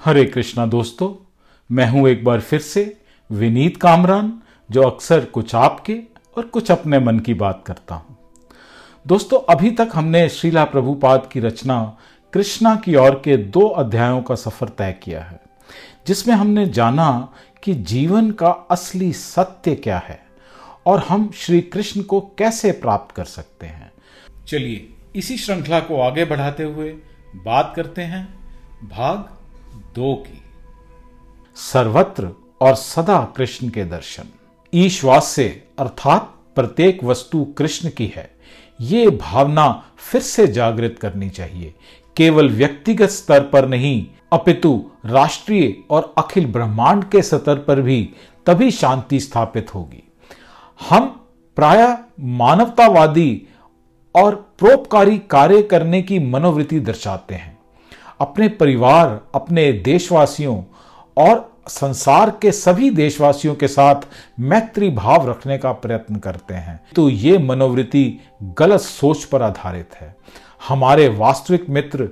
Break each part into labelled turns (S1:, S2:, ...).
S1: हरे कृष्णा दोस्तों, मैं हूँ एक बार फिर से विनीत कामरान, जो अक्सर कुछ आपके और कुछ अपने मन की बात करता हूँ। दोस्तों, अभी तक हमने श्रीला प्रभुपाद की रचना कृष्णा की ओर के दो अध्यायों का सफ़र तय किया है, जिसमें हमने जाना कि जीवन का असली सत्य क्या है और हम श्री कृष्ण को कैसे प्राप्त कर सकते हैं। चलिए, इसी श्रृंखला को आगे बढ़ाते हुए बात करते हैं। भाग दो की। सर्वत्र और सदा कृष्ण के दर्शन। ईश्वास से अर्थात प्रत्येक वस्तु कृष्ण की है। ये भावना फिर से जागृत करनी चाहिए। केवल व्यक्तिगत स्तर पर नहीं, अपितु राष्ट्रीय और अखिल ब्रह्मांड के स्तर पर भी तभी शांति स्थापित होगी। हम प्राय मानवतावादी और परोपकारी कार्य करने की मनोवृत्ति दर्शाते हैं। अपने परिवार, अपने देशवासियों और संसार के सभी देशवासियों के साथ मैत्री भाव रखने का प्रयत्न करते हैं। तो ये मनोवृत्ति गलत सोच पर आधारित है। हमारे वास्तविक मित्र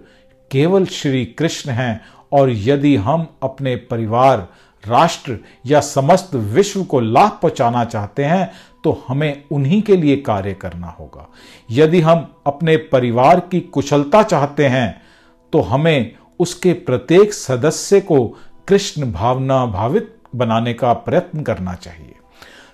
S1: केवल श्री कृष्ण हैं और यदि हम अपने परिवार, राष्ट्र या समस्त विश्व को लाभ पहुंचाना चाहते हैं तो हमें उन्हीं के लिए कार्य करना होगा। यदि हम अपने परिवार की कुशलता चाहते हैं तो हमें उसके प्रत्येक सदस्य को कृष्ण भावना भावित बनाने का प्रयत्न करना चाहिए।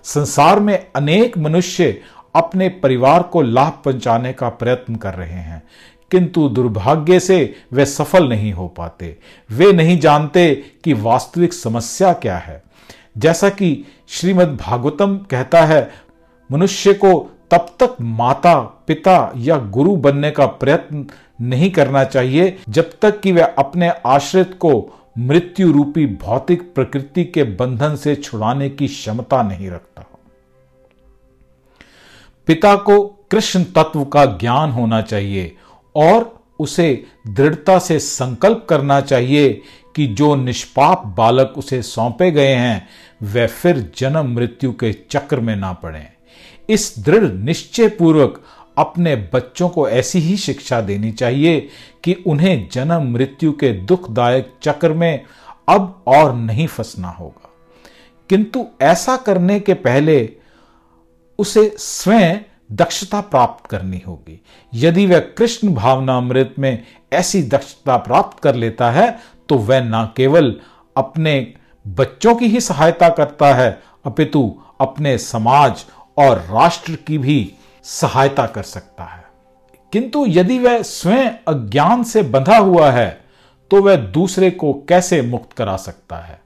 S1: संसार में अनेक मनुष्य अपने परिवार को लाभ पहुँचाने का प्रयत्न कर रहे हैं, किंतु दुर्भाग्य से वे सफल नहीं हो पाते। वे नहीं जानते कि वास्तविक समस्या क्या है। जैसा कि श्रीमद् भागवतम कहता है, मनुष्य को तब तक माता, पिता या गुरु बनने का प्रयत्न नहीं करना चाहिए, जब तक कि वह अपने आश्रित को मृत्यु रूपी भौतिक प्रकृति के बंधन से छुड़ाने की क्षमता नहीं रखता। पिता को कृष्ण तत्व का ज्ञान होना चाहिए और उसे दृढ़ता से संकल्प करना चाहिए कि जो निष्पाप बालक उसे सौंपे गए हैं वे फिर जन्म मृत्यु के चक्र में ना पड़े। इस दृढ़ निश्चय पूर्वक अपने बच्चों को ऐसी ही शिक्षा देनी चाहिए कि उन्हें जन्म मृत्यु के दुखदायक चक्र में अब और नहीं फंसना होगा। किंतु ऐसा करने के पहले उसे स्वयं दक्षता प्राप्त करनी होगी। यदि वह कृष्ण भावना अमृत में ऐसी दक्षता प्राप्त कर लेता है तो वह न केवल अपने बच्चों की ही सहायता करता है, अपितु अपने समाज और राष्ट्र की भी सहायता कर सकता है। किंतु यदि वह स्वयं अज्ञान से बंधा हुआ है तो वह दूसरे को कैसे मुक्त करा सकता है?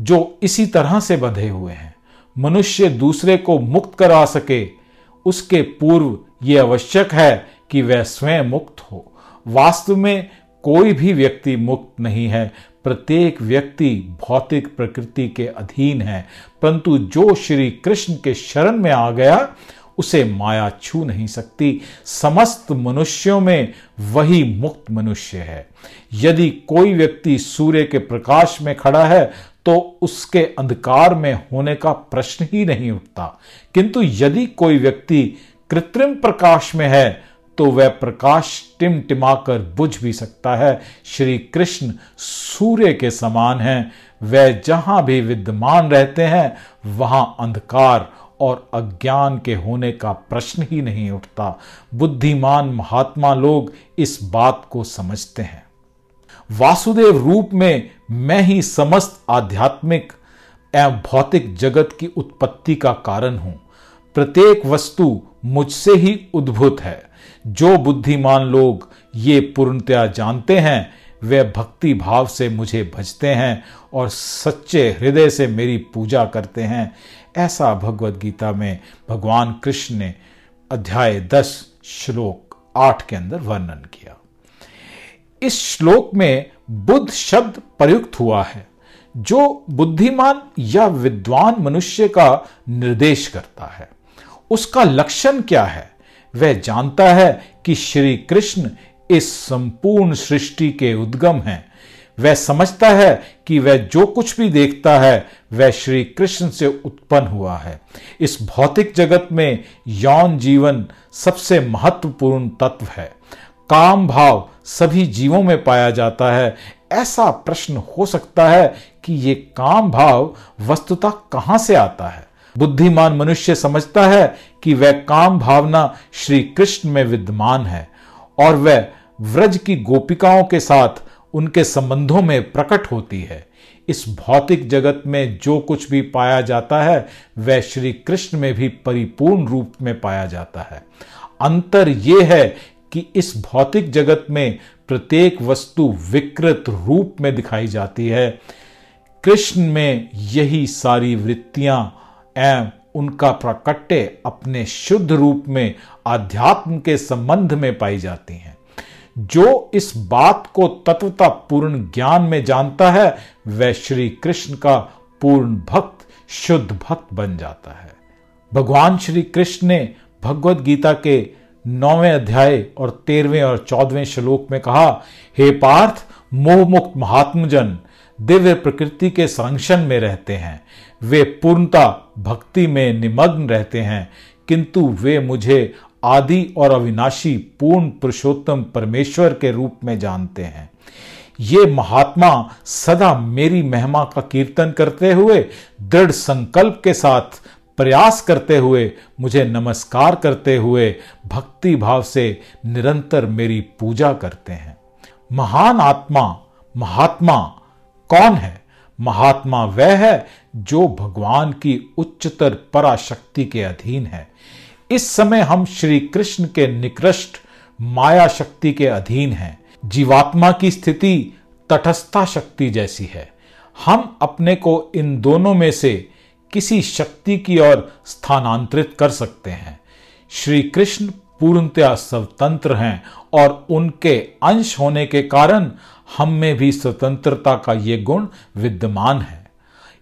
S1: जो इसी तरह से बंधे हुए हैं, मनुष्य दूसरे को मुक्त करा सके, उसके पूर्व यह आवश्यक है कि वह स्वयं मुक्त हो। वास्तव में कोई भी व्यक्ति मुक्त नहीं है प्रत्येक व्यक्ति भौतिक प्रकृति के अधीन है, परंतु जो श्री कृष्ण के शरण में आ गया, उसे माया छू नहीं सकती। समस्त मनुष्यों में वही मुक्त मनुष्य है। यदि कोई व्यक्ति सूर्य के प्रकाश में खड़ा है तो उसके अंधकार में होने का प्रश्न ही नहीं उठता। किंतु यदि कोई व्यक्ति कृत्रिम प्रकाश में है तो वह प्रकाश टिमटिमाकर बुझ भी सकता है। श्री कृष्ण सूर्य के समान हैं। वह जहाँ भी विद्यमान रहते हैं, वहाँ अंधकार और अज्ञान के होने का प्रश्न ही नहीं उठता। बुद्धिमान महात्मा लोग इस बात को समझते हैं। वासुदेव रूप में मैं ही समस्त आध्यात्मिक एवं भौतिक जगत की उत्पत्ति का कारण हूँ। प्रत्येक वस्तु मुझसे ही उद्भूत है। जो बुद्धिमान लोग ये पूर्णतया जानते हैं, वे भक्ति भाव से मुझे भजते हैं और सच्चे हृदय से मेरी पूजा करते हैं। ऐसा भगवत गीता में भगवान कृष्ण ने अध्याय दस, श्लोक आठ के अंदर वर्णन किया। इस श्लोक में बुद्ध शब्द प्रयुक्त हुआ है, जो बुद्धिमान या विद्वान मनुष्य का निर्देश करता है। उसका लक्षण क्या है? वह जानता है कि श्री कृष्ण इस संपूर्ण सृष्टि के उद्गम हैं। वह समझता है कि वह जो कुछ भी देखता है, वह श्री कृष्ण से उत्पन्न हुआ है। इस भौतिक जगत में यौन जीवन सबसे महत्वपूर्ण तत्व है। काम भाव सभी जीवों में पाया जाता है। ऐसा प्रश्न हो सकता है कि ये काम भाव वस्तुता कहाँ से आता है? बुद्धिमान मनुष्य समझता है कि वह काम भावना श्री कृष्ण में विद्यमान है और वह व्रज की गोपिकाओं के साथ उनके संबंधों में प्रकट होती है। इस भौतिक जगत में जो कुछ भी पाया जाता है, वह श्री कृष्ण में भी परिपूर्ण रूप में पाया जाता है। अंतर यह है कि इस भौतिक जगत में प्रत्येक वस्तु विकृत रूप में दिखाई जाती है। कृष्ण में यही सारी वृत्तियाँ एवं उनका प्रकट्य अपने शुद्ध रूप में अध्यात्म के संबंध में पाई जाती हैं। जो इस बात को तत्वता पूर्ण ज्ञान में जानता है, वह श्री कृष्ण का पूर्ण भक्त, शुद्ध भक्त बन जाता है। भगवान श्री कृष्ण ने भगवत गीता के नौवें अध्याय और तेरहवें और चौदहवें श्लोक में कहा, हे पार्थ मोह मुक्त महात्मजन दिव्य प्रकृति के संरक्षण में रहते हैं। वे पूर्णता, भक्ति में निमग्न रहते हैं। किंतु वे मुझे आदि और अविनाशी, पूर्ण पुरुषोत्तम परमेश्वर के रूप में जानते हैं। ये महात्मा सदा मेरी महिमा का कीर्तन करते हुए, दृढ़ संकल्प के साथ प्रयास करते हुए मुझे नमस्कार करते हुए भक्ति भाव से निरंतर मेरी पूजा करते हैं। महान आत्मा, महात्मा कौन है? महात्मा वह है जो भगवान की उच्चतर पराशक्ति के अधीन है। इस समय हम श्री कृष्ण के निकृष्ट माया शक्ति के अधीन हैं। जीवात्मा की स्थिति तटस्था शक्ति जैसी है। हम अपने को इन दोनों में से किसी शक्ति की ओर स्थानांतरित कर सकते हैं। श्री कृष्ण पूर्णतया स्वतंत्र हैं और उनके अंश होने के कारण हम में भी स्वतंत्रता का ये गुण विद्यमान है।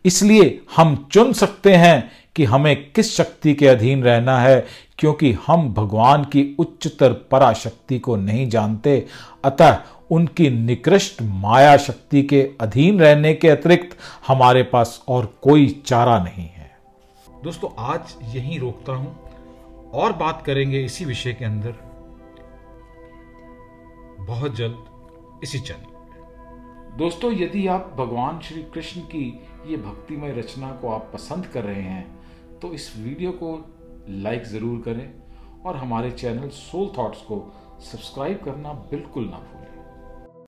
S1: इसलिए हम चुन सकते हैं कि हमें किस शक्ति के अधीन रहना है, क्योंकि हम भगवान की उच्चतर पराशक्ति को नहीं जानते, अतः उनकी निकृष्ट माया शक्ति के अधीन रहने के अतिरिक्त हमारे पास और कोई चारा नहीं है।
S2: दोस्तों, आज यहीं रोकता हूँ और बात करेंगे इसी विषय के अंदर। बहुत जल्द, इसी चैनल दोस्तों, यदि आप भगवान श्री कृष्ण की ये भक्तिमय रचना को आप पसंद कर रहे हैं तो इस वीडियो को लाइक ज़रूर करें और हमारे चैनल सोल थॉट्स को सब्सक्राइब करना बिल्कुल ना भूलें।